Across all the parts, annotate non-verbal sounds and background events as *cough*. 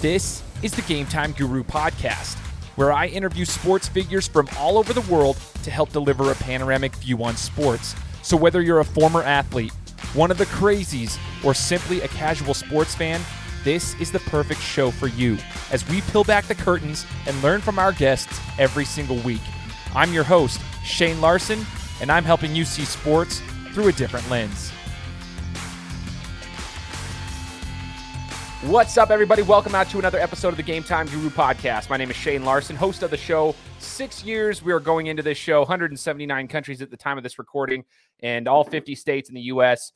This is the Game Time Guru podcast, where I interview sports figures from all over the world to help deliver a panoramic view on sports. So, whether you're a former athlete, one of the crazies, or simply a casual sports fan, this is the perfect show for you as we peel back the curtains and learn from our guests every single week. I'm your host, Shane Larson, and I'm helping you see sports through a different lens. What's up, everybody? Welcome out to another episode of the Game Time Guru podcast. My name is Shane Larson, host of the show. Six years we are going into this show, 179 countries at the time of this recording, and all 50 states in the U.S.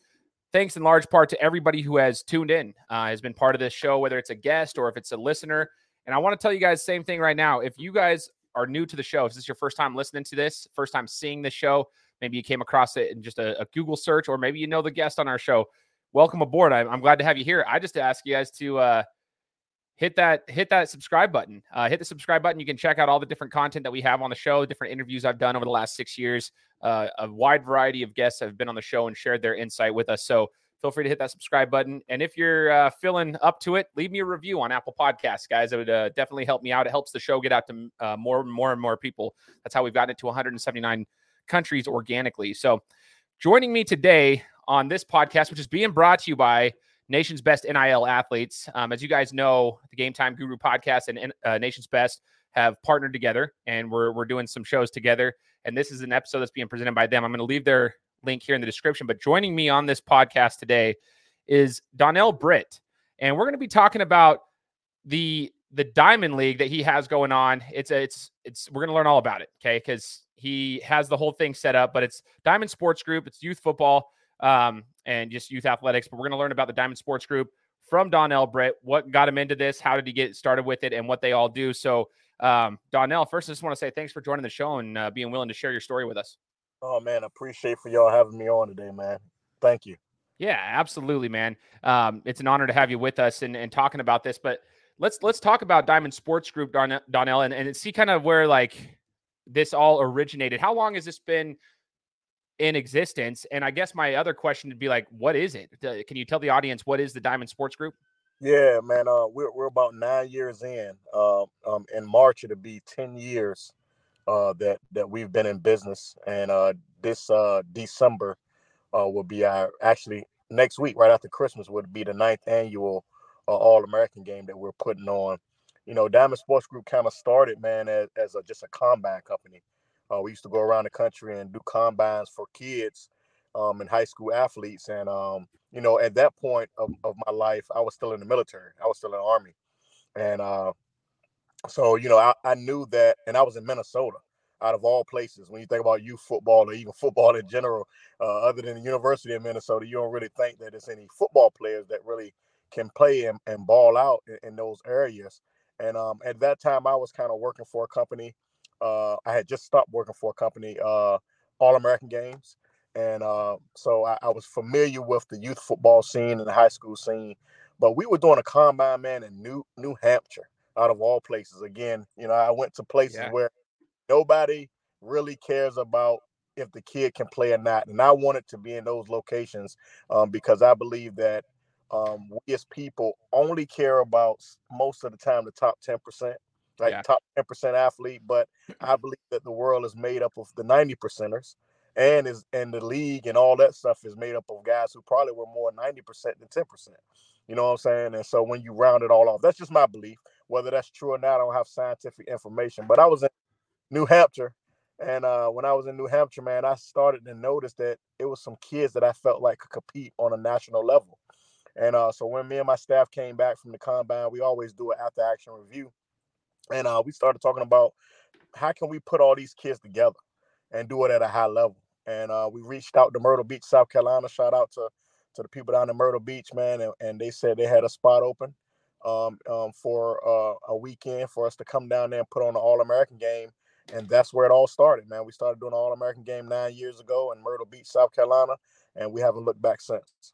Thanks in large part to everybody who has tuned in, uh, has been part of this show, whether it's a guest or if it's a listener. And I want to tell you guys same thing right now. If you guys are new to the show, if this is your first time listening to this, first time seeing the show, maybe you came across it in just a, a Google search, or maybe you know the guest on our show welcome aboard. I'm, I'm, glad to have you here. I just ask you guys to uh, hit that hit that subscribe button. Uh, hit the subscribe button. You can check out all the different content that we have on the show, different interviews I've done over the last six years. Uh, a wide variety of guests have been on the show and shared their insight with us. So feel free to hit that subscribe button. And if you're uh, feeling up to it, leave me a review on Apple Podcasts, guys. It would uh, definitely help me out. It helps the show get out to uh, more and more and more people. That's how we've gotten it to 179 countries organically. So joining me today on this podcast, which is being brought to you by Nation's Best NIL Athletes. Um, as you guys know, the Game Time Guru podcast and uh, Nation's Best have partnered together, and we're we're doing some shows together. And this is an episode that's being presented by them. I'm going to leave their link here in the description. But joining me on this podcast today is Donnell Britt, and we're going to be talking about the the Diamond League that he has going on. It's a, it's it's we're going to learn all about it, okay? Because he has the whole thing set up, but it's Diamond Sports Group. It's youth football um, and just youth athletics. But we're going to learn about the Diamond Sports Group from Donnell Britt, what got him into this, how did he get started with it, and what they all do. So, um, Donnell, first, I just want to say thanks for joining the show and uh, being willing to share your story with us. Oh man, appreciate for y'all having me on today, man. Thank you. Yeah, absolutely, man. Um, it's an honor to have you with us and, and talking about this. But let's let's talk about Diamond Sports Group, Donnell, and, and see kind of where like this all originated. How long has this been in existence. And I guess my other question would be like, what is it? Can you tell the audience what is the Diamond Sports Group? Yeah, man. Uh, we're we're about nine years in. Uh, um, in March it'll be ten years uh, that that we've been in business, and uh, this uh, December uh, will be our actually next week, right after Christmas, would be the ninth annual All American game that we're putting on. You know, Diamond Sports Group kind of started, man, as, as a, just a combine company. Uh, we used to go around the country and do combines for kids um, and high school athletes. And, um, you know, at that point of, of my life, I was still in the military, I was still in the Army. And uh, so, you know, I, I knew that, and I was in Minnesota out of all places. When you think about youth football or even football in general, uh, other than the University of Minnesota, you don't really think that there's any football players that really can play and, and ball out in, in those areas. And um, at that time, I was kind of working for a company uh, I had just stopped working for a company, uh, All American Games, and uh, so I, I, was familiar with the youth football scene and the high school scene. But we were doing a combine man in New New Hampshire, out of all places. Again, you know, I went to places yeah. where nobody really cares about if the kid can play or not, and I wanted to be in those locations um, because I believe that um, we as people only care about most of the time the top ten percent like yeah. top 10% athlete, but *clears throat* I believe that the world is made up of the 90 percenters and is and the league and all that stuff is made up of guys who probably were more 90% than 10%. You know what I'm saying? And so when you round it all off, that's just my belief. Whether that's true or not, I don't have scientific information. But I was in New Hampshire. And uh, when I was in New Hampshire, man, I started to notice that it was some kids that I felt like could compete on a national level. And uh, so when me and my staff came back from the combine, we always do an after action review and uh, we started talking about how can we put all these kids together and do it at a high level. And uh, we reached out to Myrtle Beach, South Carolina. Shout out to to the people down in Myrtle Beach, man, and, and they said they had a spot open um, um, for uh, a weekend for us to come down there and put on an All American game. And that's where it all started, man. We started doing an All American game nine years ago in Myrtle Beach, South Carolina, and we haven't looked back since.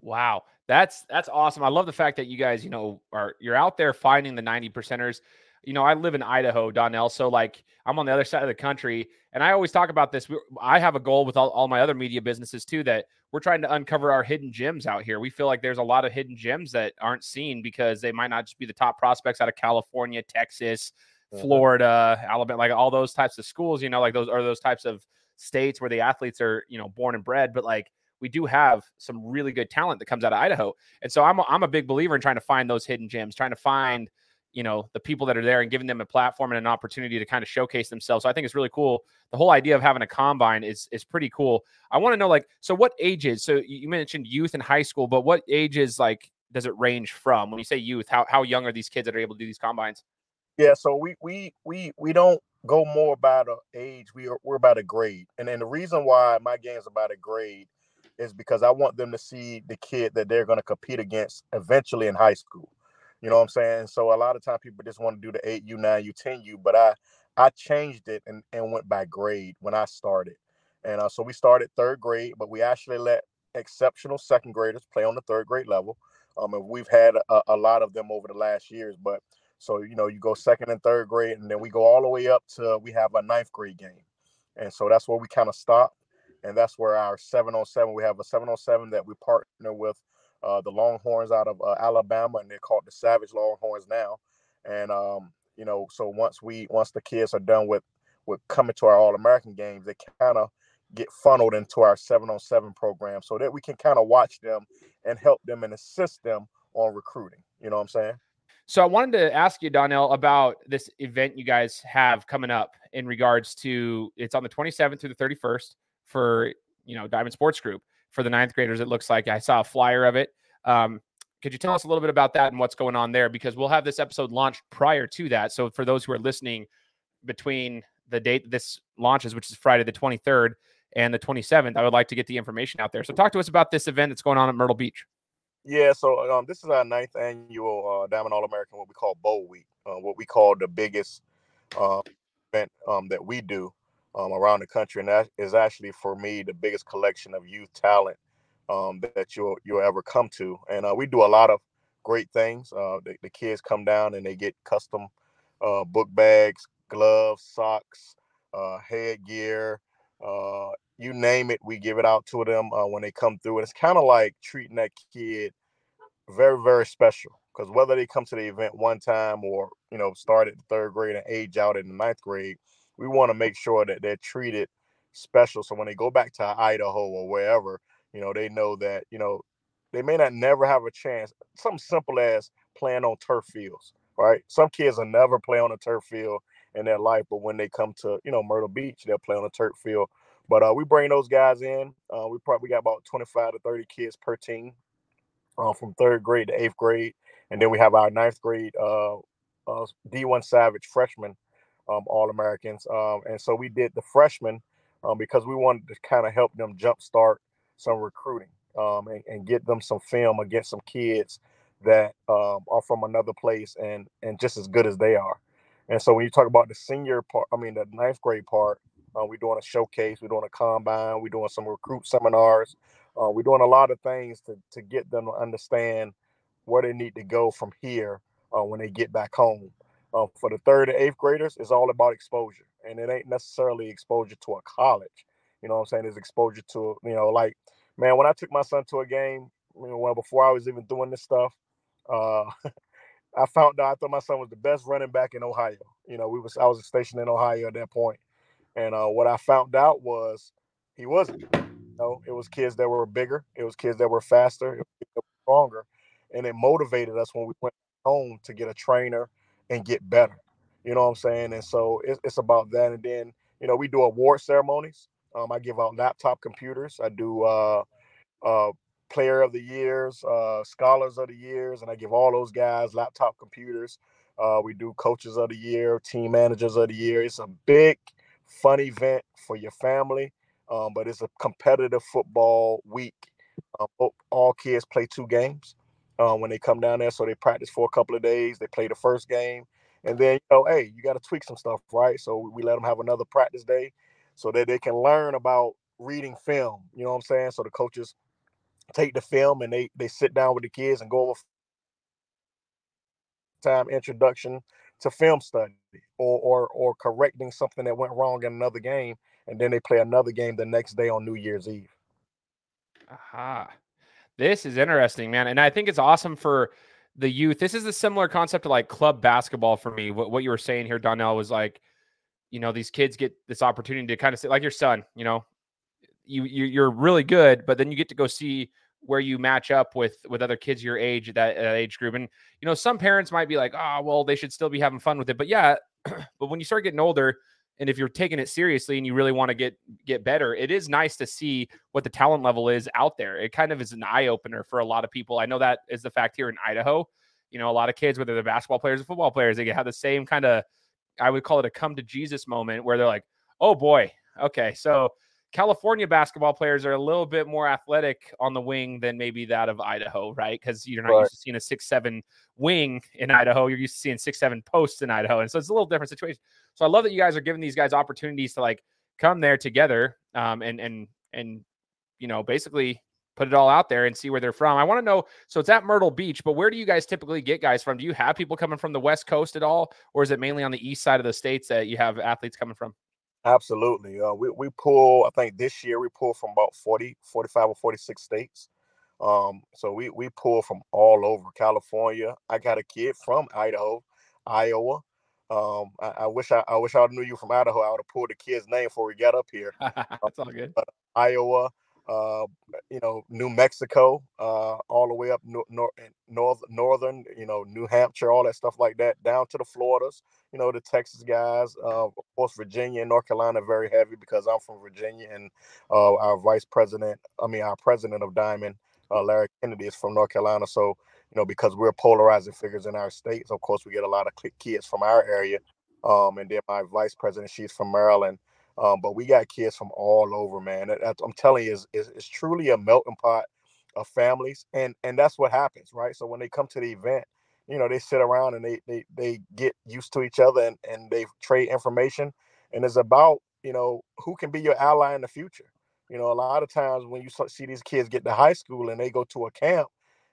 Wow, that's that's awesome. I love the fact that you guys, you know, are you're out there finding the ninety percenters. You know, I live in Idaho, Donnell. So like I'm on the other side of the country. And I always talk about this. I have a goal with all, all my other media businesses too that we're trying to uncover our hidden gems out here. We feel like there's a lot of hidden gems that aren't seen because they might not just be the top prospects out of California, Texas, mm-hmm. Florida, Alabama, like all those types of schools, you know, like those are those types of states where the athletes are, you know, born and bred. But like we do have some really good talent that comes out of Idaho. And so I'm a, I'm a big believer in trying to find those hidden gems, trying to find – you know the people that are there and giving them a platform and an opportunity to kind of showcase themselves. So I think it's really cool. The whole idea of having a combine is is pretty cool. I want to know like so what ages? So you mentioned youth and high school, but what ages like does it range from? When you say youth, how how young are these kids that are able to do these combines? Yeah, so we we we we don't go more about a age. We are we're about a grade, and then the reason why my game's about a grade is because I want them to see the kid that they're going to compete against eventually in high school. You know what I'm saying? So a lot of time people just want to do the 8U, 9U, 10U, but I I changed it and, and went by grade when I started. And uh, so we started third grade, but we actually let exceptional second graders play on the third grade level. Um, and we've had a, a lot of them over the last years. But so you know, you go second and third grade, and then we go all the way up to we have a ninth grade game, and so that's where we kind of stop, and that's where our seven on seven. We have a seven on seven that we partner with uh, the Longhorns out of uh, Alabama, and they're called the Savage Longhorns now. And um, you know, so once we once the kids are done with with coming to our All American games, they kind of get funneled into our seven on seven program, so that we can kind of watch them and help them and assist them on recruiting. You know what I'm saying? So I wanted to ask you, Donnell, about this event you guys have coming up in regards to it's on the 27th through the 31st for you know Diamond Sports Group for the ninth graders. It looks like I saw a flyer of it. Um, could you tell us a little bit about that and what's going on there? Because we'll have this episode launched prior to that. So for those who are listening between the date this launches, which is Friday the 23rd and the 27th, I would like to get the information out there. So talk to us about this event that's going on at Myrtle Beach. Yeah, so um, this is our ninth annual uh, Diamond All American, what we call Bowl Week, uh, what we call the biggest uh, event um, that we do um, around the country, and that is actually for me the biggest collection of youth talent um, that you'll you'll ever come to. And uh, we do a lot of great things. Uh, the, the, kids come down and they get custom uh, book bags, gloves, socks, uh, headgear, uh, you name it. We give it out to them uh, when they come through, and it's kind of like treating that kid very very special because whether they come to the event one time or you know start at third grade and age out in the ninth grade we want to make sure that they're treated special. So when they go back to Idaho or wherever, you know, they know that, you know, they may not never have a chance. Something simple as playing on turf fields, right? Some kids will never play on a turf field in their life, but when they come to, you know, Myrtle Beach, they'll play on a turf field. But uh, we bring those guys in. Uh, we probably got about 25 to 30 kids per team uh, from third grade to eighth grade. And then we have our ninth grade uh, uh, D1 Savage freshmen um, All Americans. Um, and so we did the freshmen um, because we wanted to kind of help them jumpstart some recruiting um, and, and, get them some film against some kids that um, are from another place and and just as good as they are. And so when you talk about the senior part, I mean the ninth grade part, uh, we're doing a showcase, we're doing a combine, we're doing some recruit seminars, uh, we're doing a lot of things to to get them to understand where they need to go from here uh, when they get back home uh, for the third and eighth graders, it's all about exposure. And it ain't necessarily exposure to a college. You know what I'm saying? It's exposure to, you know, like, man, when I took my son to a game, you know, well, before I was even doing this stuff, uh, *laughs* I found out I thought my son was the best running back in Ohio. You know, we was I was stationed in Ohio at that point, and uh, what I found out was he wasn't. You know, it was kids that were bigger, it was kids that were faster, stronger, and it motivated us when we went home to get a trainer and get better. You know what I'm saying? And so it's, it's about that. And then, you know, we do award ceremonies. Um, I give out laptop computers. I do uh, uh, player of the years, uh, scholars of the years, and I give all those guys laptop computers. Uh, we do coaches of the year, team managers of the year. It's a big, fun event for your family, um, but it's a competitive football week. Um, all kids play two games um, when they come down there. So they practice for a couple of days. They play the first game, and then you know, hey, you got to tweak some stuff, right? So we let them have another practice day, so that they can learn about reading film. You know what I'm saying? So the coaches take the film and they they sit down with the kids and go over time introduction to film study or or or correcting something that went wrong in another game, and then they play another game the next day on New Year's Eve. Aha. This is interesting, man. And I think it's awesome for the youth. This is a similar concept to like club basketball for me. What, what you were saying here, Donnell, was like, you know, these kids get this opportunity to kind of say, like your son, you know, you, you you're really good, but then you get to go see where you match up with with other kids your age that, that age group. And you know, some parents might be like, oh, well, they should still be having fun with it. But yeah, *clears throat* but when you start getting older, and if you're taking it seriously and you really want to get get better it is nice to see what the talent level is out there. It kind of is an eye opener for a lot of people. I know that is the fact here in idaho you know a lot of kids whether they're basketball players or football players they get have the same kind of i would call it a come to jesus moment where they're like oh boy okay so California basketball players are a little bit more athletic on the wing than maybe that of Idaho, right? Because you're not right. used to seeing a six seven wing in Idaho. You're used to seeing six seven posts in Idaho, and so it's a little different situation. So I love that you guys are giving these guys opportunities to like come there together, um, and and and you know basically put it all out there and see where they're from. I want to know. So it's at Myrtle Beach, but where do you guys typically get guys from? Do you have people coming from the West Coast at all, or is it mainly on the east side of the states that you have athletes coming from? Absolutely. Uh, we, we pull, I think this year we pull from about 40, 45 or 46 states. Um, so we, we pull from all over California. I got a kid from Idaho, Iowa. Um, I, I, wish I, I wish I knew you from Idaho. I would have pulled the kid's name before we got up here. *laughs* That's all good. Iowa, uh, you know, New Mexico, uh, all the way up no, north, northern, you know, New Hampshire, all that stuff like that, down to the Floridas, you know, the Texas guys, uh, of course, Virginia and North Carolina very heavy because I'm from Virginia, and uh, our vice president, I mean, our president of Diamond, uh, Larry Kennedy, is from North Carolina. So, you know, because we're polarizing figures in our states, of course, we get a lot of kids from our area. Um, and then my vice president, she's from Maryland. Um, but we got kids from all over, man. I'm telling you, it's, truly a melting pot of families, and and that's what happens, right? So when they come to the event, you know, they sit around and they they they get used to each other and and they trade information, and it's about you know who can be your ally in the future. You know, a lot of times when you see these kids get to high school and they go to a camp,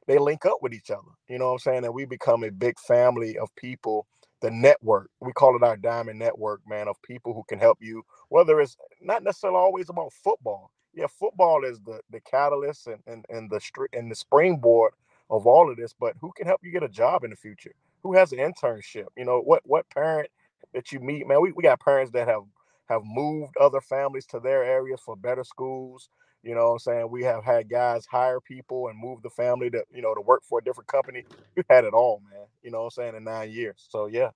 they link up with each other. You know what I'm saying? And we become a big family of people the network. We call it our diamond network, man, of people who can help you, whether it's not necessarily always about football. Yeah, football is the the catalyst and and, and the and the springboard of all of this, but who can help you get a job in the future? Who has an internship? You know, what what parent that you meet, man, we, we got parents that have have moved other families to their areas for better schools. You know what I'm saying? We have had guys hire people and move the family to, you know, to work for a different company. We've had it all, man. You know what I'm saying, in nine years. So yeah.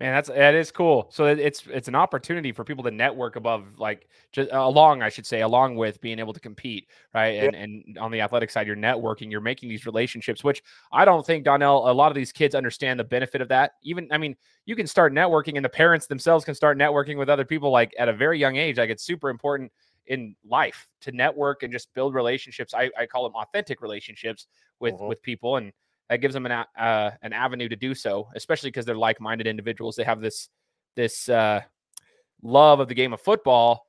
Man, that's that is cool. So it's it's an opportunity for people to network above, like just along, I should say, along with being able to compete, right? And yeah. and on the athletic side, you're networking, you're making these relationships, which I don't think Donnell. A lot of these kids understand the benefit of that. Even, I mean, you can start networking, and the parents themselves can start networking with other people, like at a very young age. Like it's super important in life to network and just build relationships. I, I call them authentic relationships with uh-huh. with people, and that gives them an uh, an avenue to do so, especially because they're like minded individuals. They have this this uh, love of the game of football,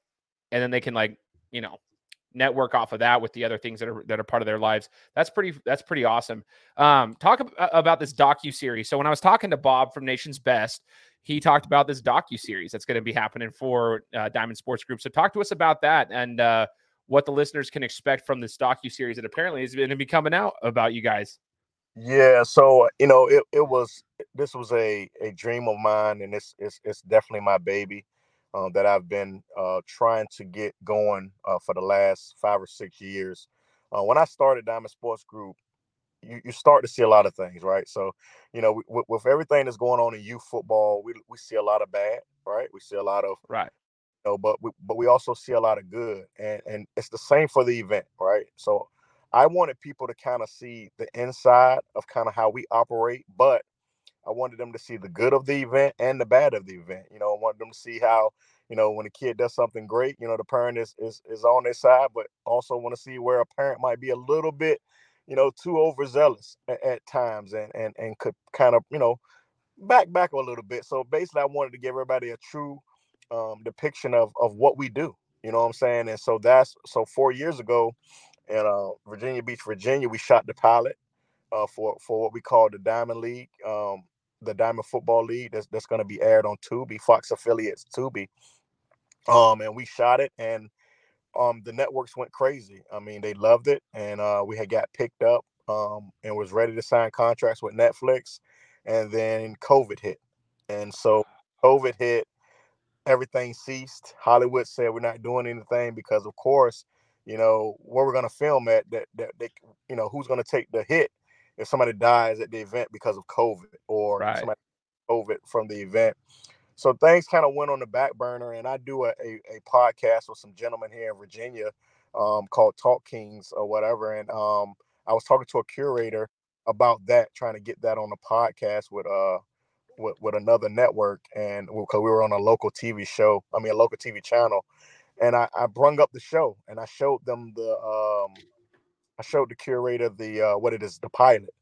and then they can like you know network off of that with the other things that are that are part of their lives. That's pretty that's pretty awesome. Um, talk ab- about this docu series. So when I was talking to Bob from Nation's Best, he talked about this docu series that's going to be happening for uh, Diamond Sports Group. So talk to us about that and uh, what the listeners can expect from this docu series that apparently is going to be coming out about you guys. Yeah, so you know, it, it was this was a a dream of mine, and it's it's it's definitely my baby uh, that I've been uh, trying to get going uh, for the last five or six years. Uh, when I started Diamond Sports Group, you, you start to see a lot of things, right? So, you know, with, with everything that's going on in youth football, we we see a lot of bad, right? We see a lot of right. You know, but we, but we also see a lot of good, and and it's the same for the event, right? So, I wanted people to kind of see the inside of kind of how we operate, but I wanted them to see the good of the event and the bad of the event. You know, I wanted them to see how, you know, when a kid does something great, you know, the parent is is, is on their side, but also want to see where a parent might be a little bit you know, too overzealous at, at times and, and and could kind of, you know, back back a little bit. So basically I wanted to give everybody a true um, depiction of of what we do. You know what I'm saying? And so that's so four years ago in uh, Virginia Beach, Virginia, we shot the pilot uh, for for what we call the Diamond League. Um, the Diamond Football League that's, that's going to be aired on Tubi, Fox affiliates Tubi. Um, and we shot it, and um, the networks went crazy. I mean, they loved it, and uh, we had got picked up um, and was ready to sign contracts with Netflix, and then COVID hit, and so COVID hit, everything ceased. Hollywood said we're not doing anything because, of course, you know where we're going to film at. That that they, you know, who's going to take the hit if somebody dies at the event because of COVID or right. somebody COVID from the event. So things kind of went on the back burner, and I do a, a, a podcast with some gentlemen here in Virginia um, called Talk Kings or whatever, and um, I was talking to a curator about that, trying to get that on the podcast with uh with, with another network, and because we were on a local TV show, I mean a local TV channel, and I, I brung up the show and I showed them the um I showed the curator the uh, what it is the pilot,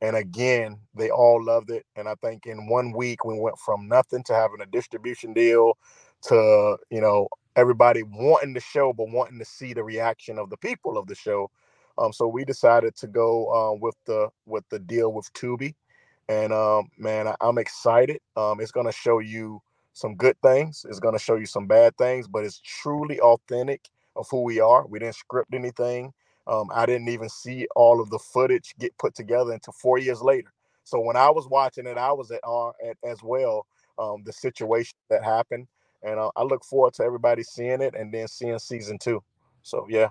and again they all loved it. And I think in one week we went from nothing to having a distribution deal to you know everybody wanting the show but wanting to see the reaction of the people of the show. Um, so we decided to go um, with the with the deal with Tubi, and um, man, I, am excited. Um, it's gonna show you some good things. It's gonna show you some bad things, but it's truly authentic of who we are. We didn't script anything. Um, I didn't even see all of the footage get put together until four years later. So when I was watching it, I was at, uh, at as well um, the situation that happened, and uh, I look forward to everybody seeing it and then seeing season two. So yeah,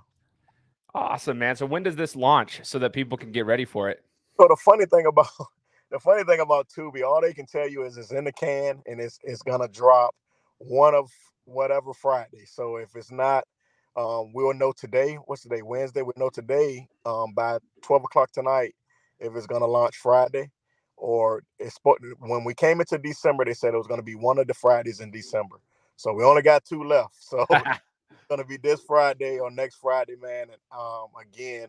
awesome, man. So when does this launch so that people can get ready for it? So the funny thing about *laughs* the funny thing about Tubi, all they can tell you is it's in the can and it's it's gonna drop one of whatever Friday. So if it's not um, we'll know today. What's today? Wednesday. We'll know today um, by 12 o'clock tonight if it's going to launch Friday or it's when we came into December, they said it was going to be one of the Fridays in December. So we only got two left. *laughs* So it's *laughs* going to be this Friday or next Friday, man. And um, again,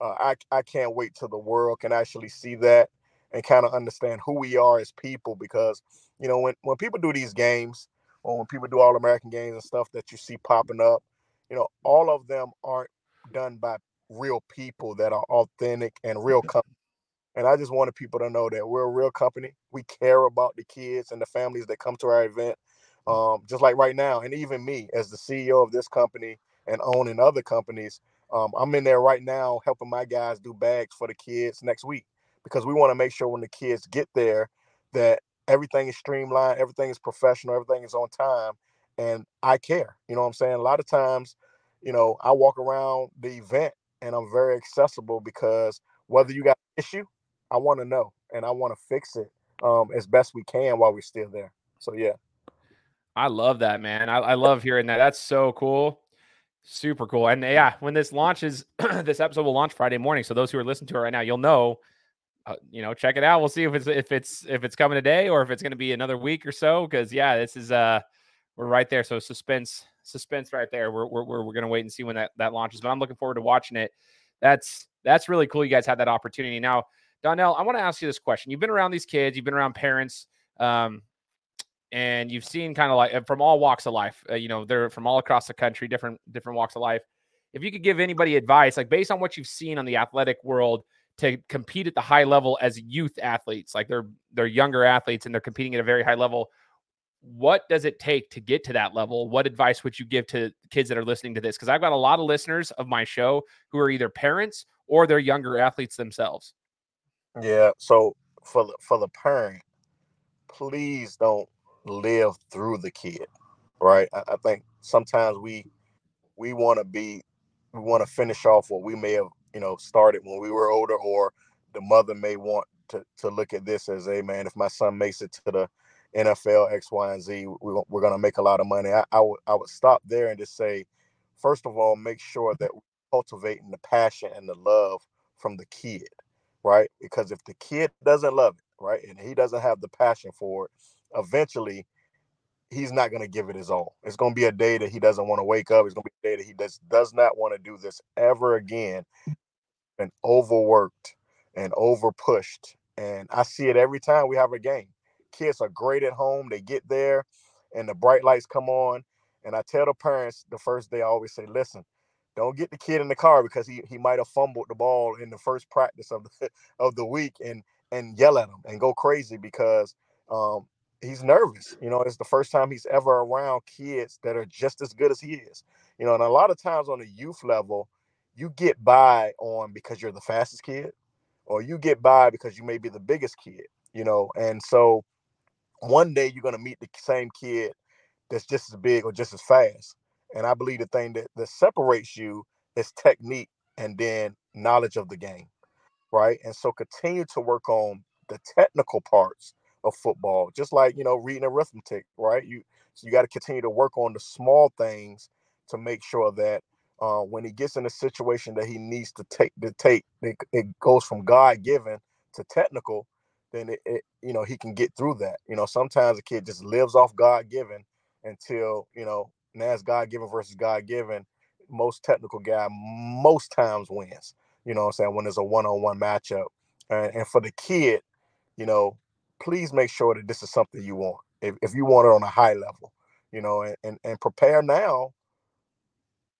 uh, I I can't wait till the world can actually see that and kind of understand who we are as people because you know when when people do these games or when people do all American games and stuff that you see popping up you know, all of them aren't done by real people that are authentic and real company. And I just wanted people to know that we're a real company. We care about the kids and the families that come to our event. Um, just like right now, and even me as the CEO of this company and owning other companies, um, I'm in there right now helping my guys do bags for the kids next week because we want to make sure when the kids get there that everything is streamlined, everything is professional, everything is on time, and I care. You know what I'm saying? A lot of times, you know, I walk around the event and I'm very accessible because whether you got an issue, I want to know and I want to fix it um, as best we can while we're still there. So yeah. I love that, man. I, I love hearing that. That's so cool. Super cool. And yeah, when this launches, *clears throat* this episode will launch Friday morning. So those who are listening to it right now, you'll know. Uh, you know, check it out. We'll see if it's if it's if it's coming today or if it's going to be another week or so. Because yeah, this is uh we're right there. So suspense, suspense right there. We're we're we're, going to wait and see when that that launches. But I'm looking forward to watching it. That's that's really cool. You guys had that opportunity. Now, Donnell, I want to ask you this question. You've been around these kids. You've been around parents. Um, and you've seen kind of like uh, from all walks of life. Uh, you know, they're from all across the country, different different walks of life. If you could give anybody advice, like based on what you've seen on the athletic world, to compete at the high level as youth athletes, like they're they're younger athletes and they're competing at a very high level what does it take to get to that level? What advice would you give to kids that are listening to this? Because I've got a lot of listeners of my show who are either parents or they're younger athletes themselves. Yeah. So for the for the parent, please don't live through the kid. Right. I, I think sometimes we we want to be we want to finish off what we may have you know started when we were older, or the mother may want to to look at this as a man. If my son makes it to the NFL X, Y, and Z. We, we're going to make a lot of money. I, I would I would stop there and just say, first of all, make sure that we're cultivating the passion and the love from the kid, right? Because if the kid doesn't love it, right, and he doesn't have the passion for it, eventually he's not going to give it his all. It's going to be a day that he doesn't want to wake up. It's going to be a day that he does does not want to do this ever again. And overworked and over pushed, and I see it every time we have a game kids are great at home. They get there and the bright lights come on. And I tell the parents the first day, I always say, listen, don't get the kid in the car because he, he might have fumbled the ball in the first practice of the, *laughs* of the week and and yell at him and go crazy because um, he's nervous. You know, it's the first time he's ever around kids that are just as good as he is. You know, and a lot of times on the youth level, you get by on because you're the fastest kid, or you get by because you may be the biggest kid. You know, and so one day you're gonna meet the same kid that's just as big or just as fast. And I believe the thing that, that separates you is technique and then knowledge of the game. Right. And so continue to work on the technical parts of football, just like you know, reading arithmetic, right? You so you got to continue to work on the small things to make sure that uh, when he gets in a situation that he needs to take to take it, it goes from God given to technical, then it, it, you know he can get through that. You know, sometimes a kid just lives off God given until you know now God given versus God given. Most technical guy most times wins. You know I'm saying? When there's a one-on-one matchup. And, and for the kid, you know, please make sure that this is something you want. If, if you want it on a high level, you know, and, and, and prepare now.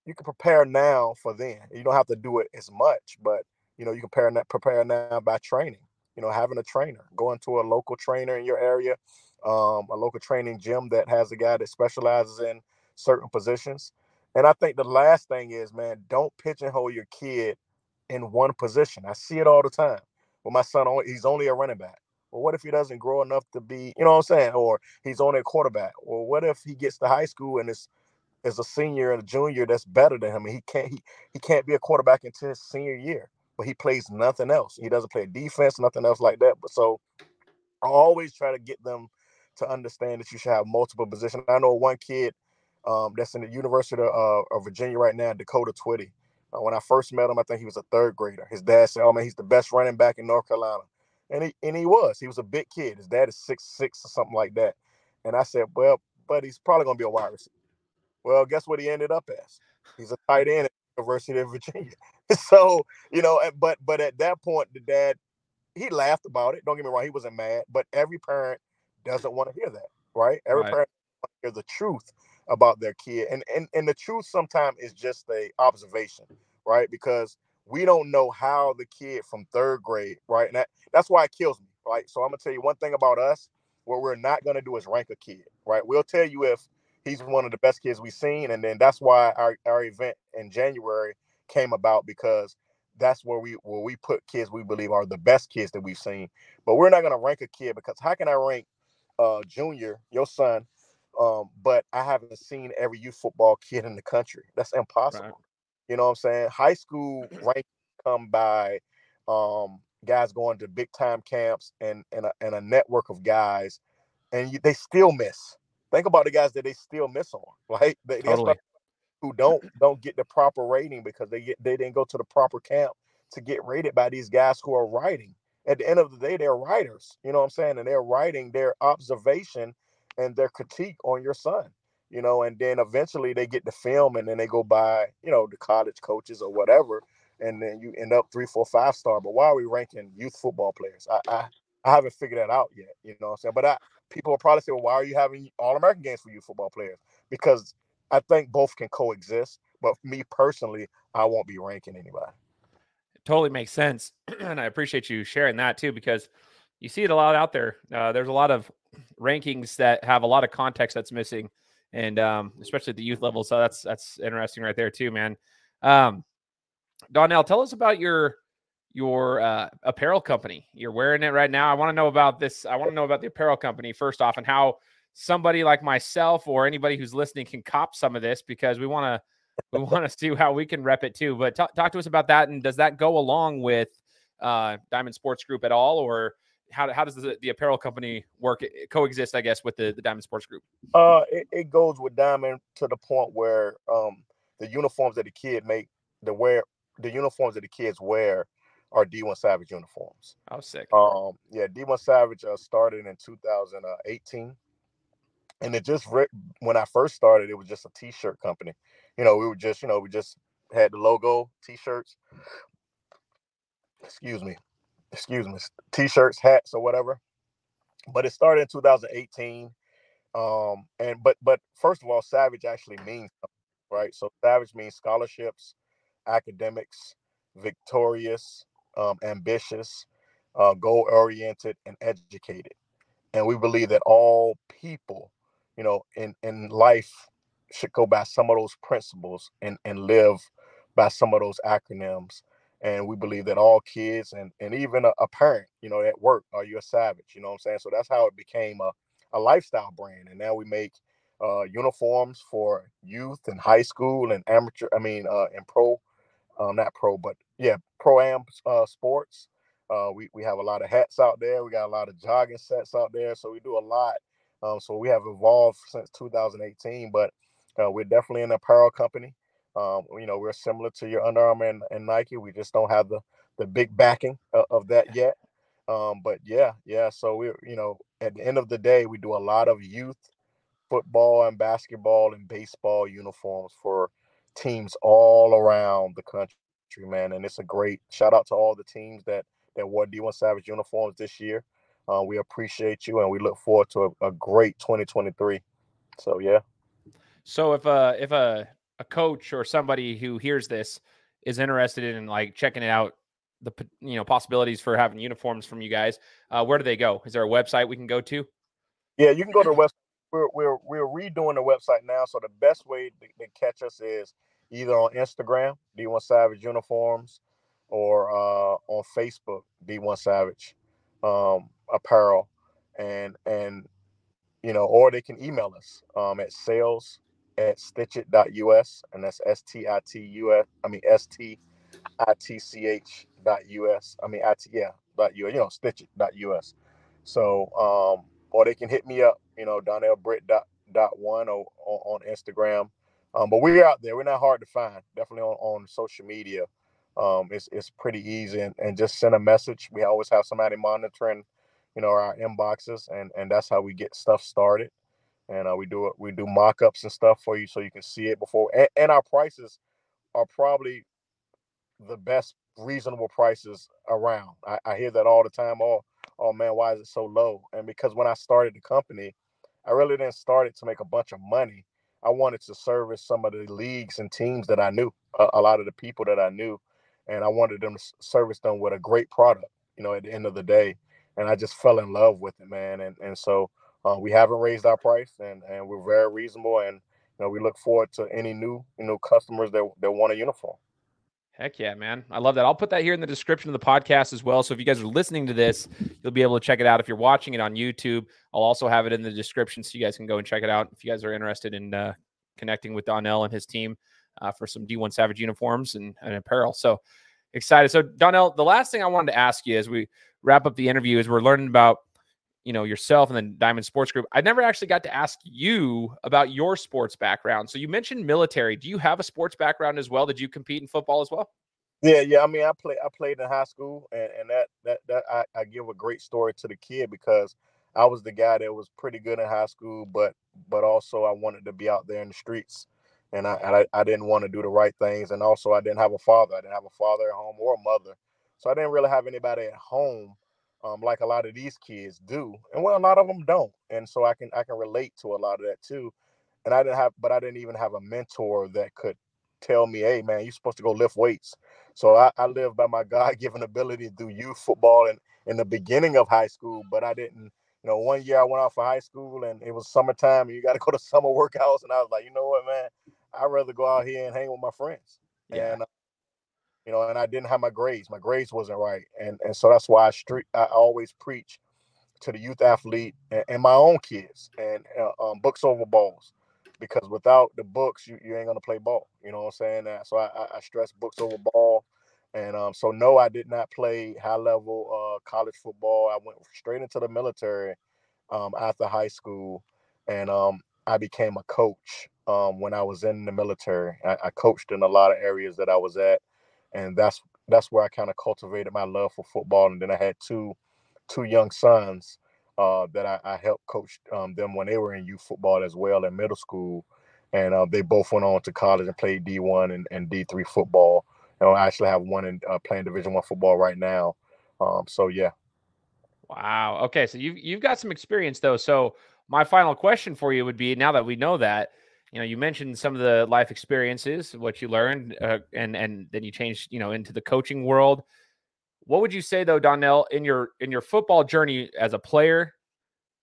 You can prepare now for then. You don't have to do it as much, but you know, you can prepare now by training. You know, having a trainer, going to a local trainer in your area, um, a local training gym that has a guy that specializes in certain positions. And I think the last thing is, man, don't pigeonhole your kid in one position. I see it all the time. Well, my son, he's only a running back. Well, what if he doesn't grow enough to be, you know what I'm saying? Or he's only a quarterback. Well, what if he gets to high school and is is a senior and a junior that's better than him and he can't he, he can't be a quarterback until his senior year, but he plays nothing else. He doesn't play defense, nothing else like that. But so I always try to get them to understand that you should have multiple positions. I know one kid um, that's in the University of, uh, of Virginia right now, Dakota Twitty. Uh, when I first met him, I think he was a third grader. His dad said, "Oh man, he's the best running back in North Carolina," and he and he was. He was a big kid. His dad is six six or something like that. And I said, "Well, but he's probably going to be a wide receiver." Well, guess what he ended up as? He's a tight end University of Virginia. *laughs* so you know, but but at that point, the dad he laughed about it. Don't get me wrong, he wasn't mad. But every parent doesn't want to hear that, right? Every right. parent hear the truth about their kid, and and and the truth sometimes is just a observation, right? Because we don't know how the kid from third grade, right? And that, that's why it kills me, right? So I'm gonna tell you one thing about us. What we're not gonna do is rank a kid, right? We'll tell you if he's one of the best kids we've seen, and then that's why our, our event in January came about because that's where we where we put kids we believe are the best kids that we've seen. But we're not gonna rank a kid because how can I rank uh, Junior, your son, um, but I haven't seen every youth football kid in the country. That's impossible. Right. You know what I'm saying? High school rank come by um, guys going to big time camps and and a, and a network of guys, and you, they still miss. Think about the guys that they still miss on, right? They, totally. who don't don't get the proper rating because they get they didn't go to the proper camp to get rated by these guys who are writing at the end of the day, they're writers, you know what I'm saying? And they're writing their observation and their critique on your son, you know, and then eventually they get the film and then they go by, you know, the college coaches or whatever. And then you end up three, four, five star. But why are we ranking youth football players? I, I, I haven't figured that out yet, you know what I'm saying? But I, people will probably say, well, why are you having all American games for youth football players? Because I think both can coexist. But me personally, I won't be ranking anybody totally makes sense. *clears throat* and I appreciate you sharing that too, because you see it a lot out there. Uh, there's a lot of rankings that have a lot of context that's missing, and um, especially at the youth level. So that's that's interesting right there too, man. Um, Donnell, tell us about your your uh, apparel company. You're wearing it right now. I want to know about this. I want to know about the apparel company first off, and how somebody like myself or anybody who's listening can cop some of this because we want to we *laughs* want to see how we can rep it too. But talk, talk to us about that. And does that go along with uh, Diamond Sports Group at all, or how, how does the, the apparel company work coexist? I guess with the, the Diamond Sports Group. Uh, it, it goes with Diamond to the point where um the uniforms that the kid make, the wear, the uniforms that the kids wear are D1 Savage uniforms. Oh, sick. Um, yeah, D1 Savage uh, started in 2018 and it just re- when I first started, it was just a T-shirt company. You know, we were just you know we just had the logo, T-shirts. Excuse me, excuse me, T-shirts, hats, or whatever. But it started in 2018. Um, and but but first of all, Savage actually means right. So Savage means scholarships, academics, victorious, um, ambitious. uh, goal oriented, and educated. And we believe that all people, you know, in, in life should go by some of those principles and, and live by some of those acronyms. And we believe that all kids and, and even a, a parent, you know, at work, are you a savage? You know what I'm saying? So that's how it became a, a lifestyle brand. And now we make uh, uniforms for youth and high school and amateur, I mean, uh, and pro, um, not pro, but yeah, pro am uh, sports. Uh, we, we have a lot of hats out there. We got a lot of jogging sets out there. So we do a lot. Um, so we have evolved since 2018, but uh, we're definitely an apparel company. Um, you know, we're similar to your Under Armour and, and Nike. We just don't have the the big backing of, of that yet. Um, but yeah, yeah. So we, you know, at the end of the day, we do a lot of youth football and basketball and baseball uniforms for teams all around the country, man. And it's a great shout out to all the teams that that wore D1 Savage uniforms this year. Uh, we appreciate you and we look forward to a, a, great 2023. So yeah. So if a if a a coach or somebody who hears this is interested in like checking it out, the you know possibilities for having uniforms from you guys, uh, where do they go? Is there a website we can go to? Yeah, you can go to the website. We're, we're, we're redoing the website now. So the best way to, to catch us is either on Instagram, D1 Savage Uniforms, or uh, on Facebook, D1 Savage um, Apparel, and and you know, or they can email us um, at sales at stitchit.us, and that's S T I T U S. I mean S T I T C H dot US. I mean I T yeah dot U. You know, stitchit.us. So um, or they can hit me up. You know, Donnell Britt dot dot one or, on Instagram. Um, but we're out there. We're not hard to find. Definitely on, on social media. Um, it's it's pretty easy and, and just send a message. We always have somebody monitoring, you know, our inboxes and and that's how we get stuff started. And uh, we do it. We do mock-ups and stuff for you so you can see it before. And, and our prices are probably the best reasonable prices around. I, I hear that all the time. Oh, oh man, why is it so low? And because when I started the company, I really didn't start it to make a bunch of money. I wanted to service some of the leagues and teams that I knew, a, a lot of the people that I knew, and I wanted them to service them with a great product. You know, at the end of the day, and I just fell in love with it, man. And and so uh, we haven't raised our price, and and we're very reasonable, and you know we look forward to any new you know customers that that want a uniform. Heck yeah, man. I love that. I'll put that here in the description of the podcast as well. So if you guys are listening to this, you'll be able to check it out. If you're watching it on YouTube, I'll also have it in the description so you guys can go and check it out. If you guys are interested in uh, connecting with Donnell and his team uh, for some D1 Savage uniforms and, and apparel. So excited. So Donnell, the last thing I wanted to ask you as we wrap up the interview is we're learning about you know yourself and then Diamond Sports Group. I never actually got to ask you about your sports background. So you mentioned military. Do you have a sports background as well? Did you compete in football as well? Yeah, yeah. I mean, I play. I played in high school, and, and that that that I, I give a great story to the kid because I was the guy that was pretty good in high school, but but also I wanted to be out there in the streets, and I I, I didn't want to do the right things, and also I didn't have a father. I didn't have a father at home or a mother, so I didn't really have anybody at home um, like a lot of these kids do, and well, a lot of them don't, and so I can I can relate to a lot of that too. And I didn't have, but I didn't even have a mentor that could tell me, "Hey, man, you're supposed to go lift weights." So I, I live by my *laughs* God-given ability to do youth football and in the beginning of high school, but I didn't. You know, one year I went off for high school and it was summertime and you got to *laughs* go to summer workouts, and I was like, you know what, man, I'd rather go out here and hang with my friends. Yeah. And uh, you know, and I didn't have my grades. My grades wasn't right, and and so that's why I street. I always preach to the youth athlete and, and my own kids and uh, um, books over balls, because without the books, you, you ain't gonna play ball. You know what I'm saying? That so I, I, I stress books over ball, and um, so no, I did not play high level uh, college football. I went straight into the military um, after high school, and um, I became a coach um, when I was in the military. I, I coached in a lot of areas that I was at and that's that's where I kind of cultivated my love for football. And then I had two two young sons uh, that I, I, helped coach um, them when they were in youth football as well in middle school, and uh, they both went on to college and played D one and, and D three football. And I actually have one in uh, playing Division one football right now. Um, so yeah. Wow. Okay, so you've you've got some experience though. So my final question for you would be: now that we know that, you know you mentioned some of the life experiences what you learned uh, and and then you changed you know into the coaching world What would you say though, Donnell, in your in your football journey as a player,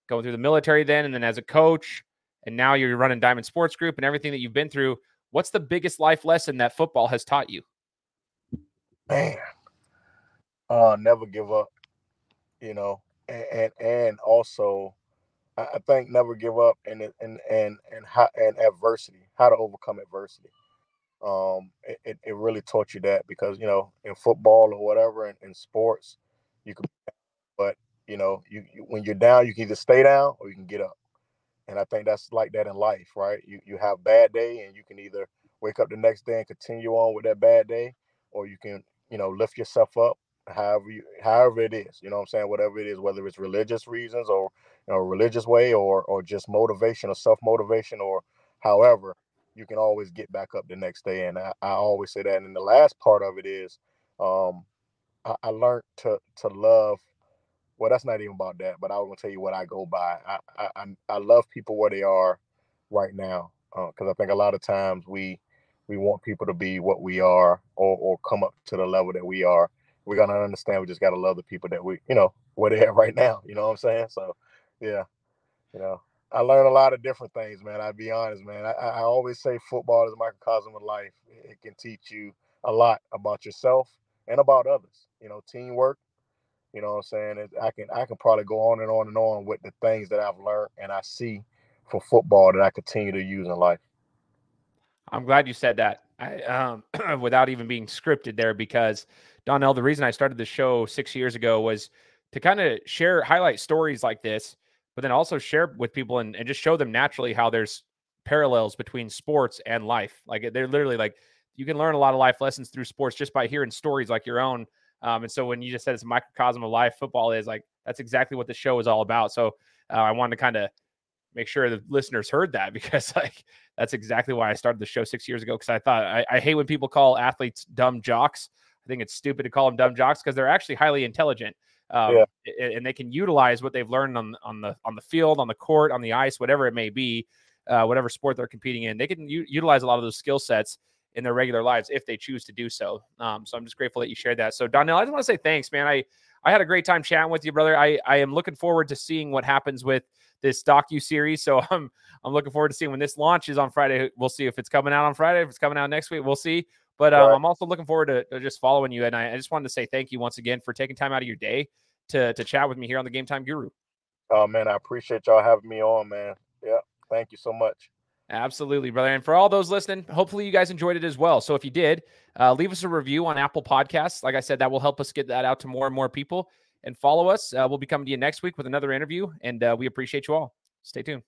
going through the military then and then as a coach, and now you're running Diamond Sports Group and everything that you've been through, what's the biggest life lesson that football has taught you? Man, uh, never give up, you know, and and, and also I think never give up and and and and how and adversity, how to overcome adversity. Um, it, it really taught you that because you know in football or whatever in, in sports, you can, but you know you, you when you're down, you can either stay down or you can get up, and I think that's like that in life, right? You you have bad day and you can either wake up the next day and continue on with that bad day, or you can you know lift yourself up however you however it is you know what i'm saying? Whatever it is whether it's religious reasons or you know religious way or or just motivation or self-motivation or however you can always get back up the next day. And i, I always say that. And the last part of it is um i, I learned to to love well that's not even about that but i was gonna tell you what i go by. I i, I love people where they are right now because uh, i think a lot of times we we want people to be what we are or, or come up to the level that we are we gotta understand we just gotta love the people that we, you know, where they at *laughs* right now. You know what I'm saying? So yeah, you know. I learned a lot of different things, man. I'll be honest, man. I, I always say football is a microcosm of life. It can teach you a lot about yourself and about others. You know, teamwork. You know what I'm saying? It, I can I can probably go on and on and on with the things that I've learned and I see for football that I continue to use in life. I'm glad you said that. I, um, *clears throat* without even being scripted there, because Donnell, the reason I started the show six years ago was to kind of share, highlight stories like this, but then also share with people and, and just show them naturally how there's parallels between sports and life. Like they're literally like you can learn a lot of life lessons through sports just by hearing stories like your own. Um, and so when you just said it's a microcosm of life, football is like that's exactly what the show is all about. So uh, I wanted to kind of make sure the listeners heard that because *laughs* like that's exactly why I started the show six years ago. Because I thought I, I, hate when people call athletes dumb jocks. I think it's stupid to call them dumb jocks because they're actually highly intelligent. Um, yeah. and they can utilize what they've learned on on the on the field, on the court, on the ice, whatever it may be, uh, whatever sport they're competing in. They can u- utilize a lot of those skill sets in their regular lives if they choose to do so. Um, so I'm just grateful that you shared that. So Donnell, I just want to say thanks, man. I I had a great time chatting with you, brother. I I am looking forward to seeing what happens with this docu series. So I'm *laughs* I'm looking forward to seeing when this launches on Friday. We'll see if it's coming out on Friday, if it's coming out next week. We'll see. But um, right. I'm also looking forward to, to, just following you. And I, I, just wanted to say thank you once again for taking time out of your day to to chat with me here on the Game Time Guru. Oh man, I appreciate y'all having me on, man. Yeah, thank you so much. Absolutely, brother. And for all those listening, hopefully you guys enjoyed it as well. So if you did, uh, leave us a review on Apple Podcasts. Like I said, that will help us get that out to more and more people. And follow us. Uh, we'll be coming to you next week with another interview. And uh, we appreciate you all. Stay tuned.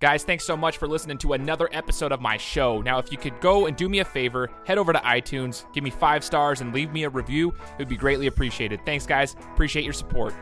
Guys, thanks so much for listening to another episode of my show. Now, if you could go and do me a favor, head over to iTunes, give me five stars, and leave me a review, it would be greatly appreciated. Thanks, guys. Appreciate your support.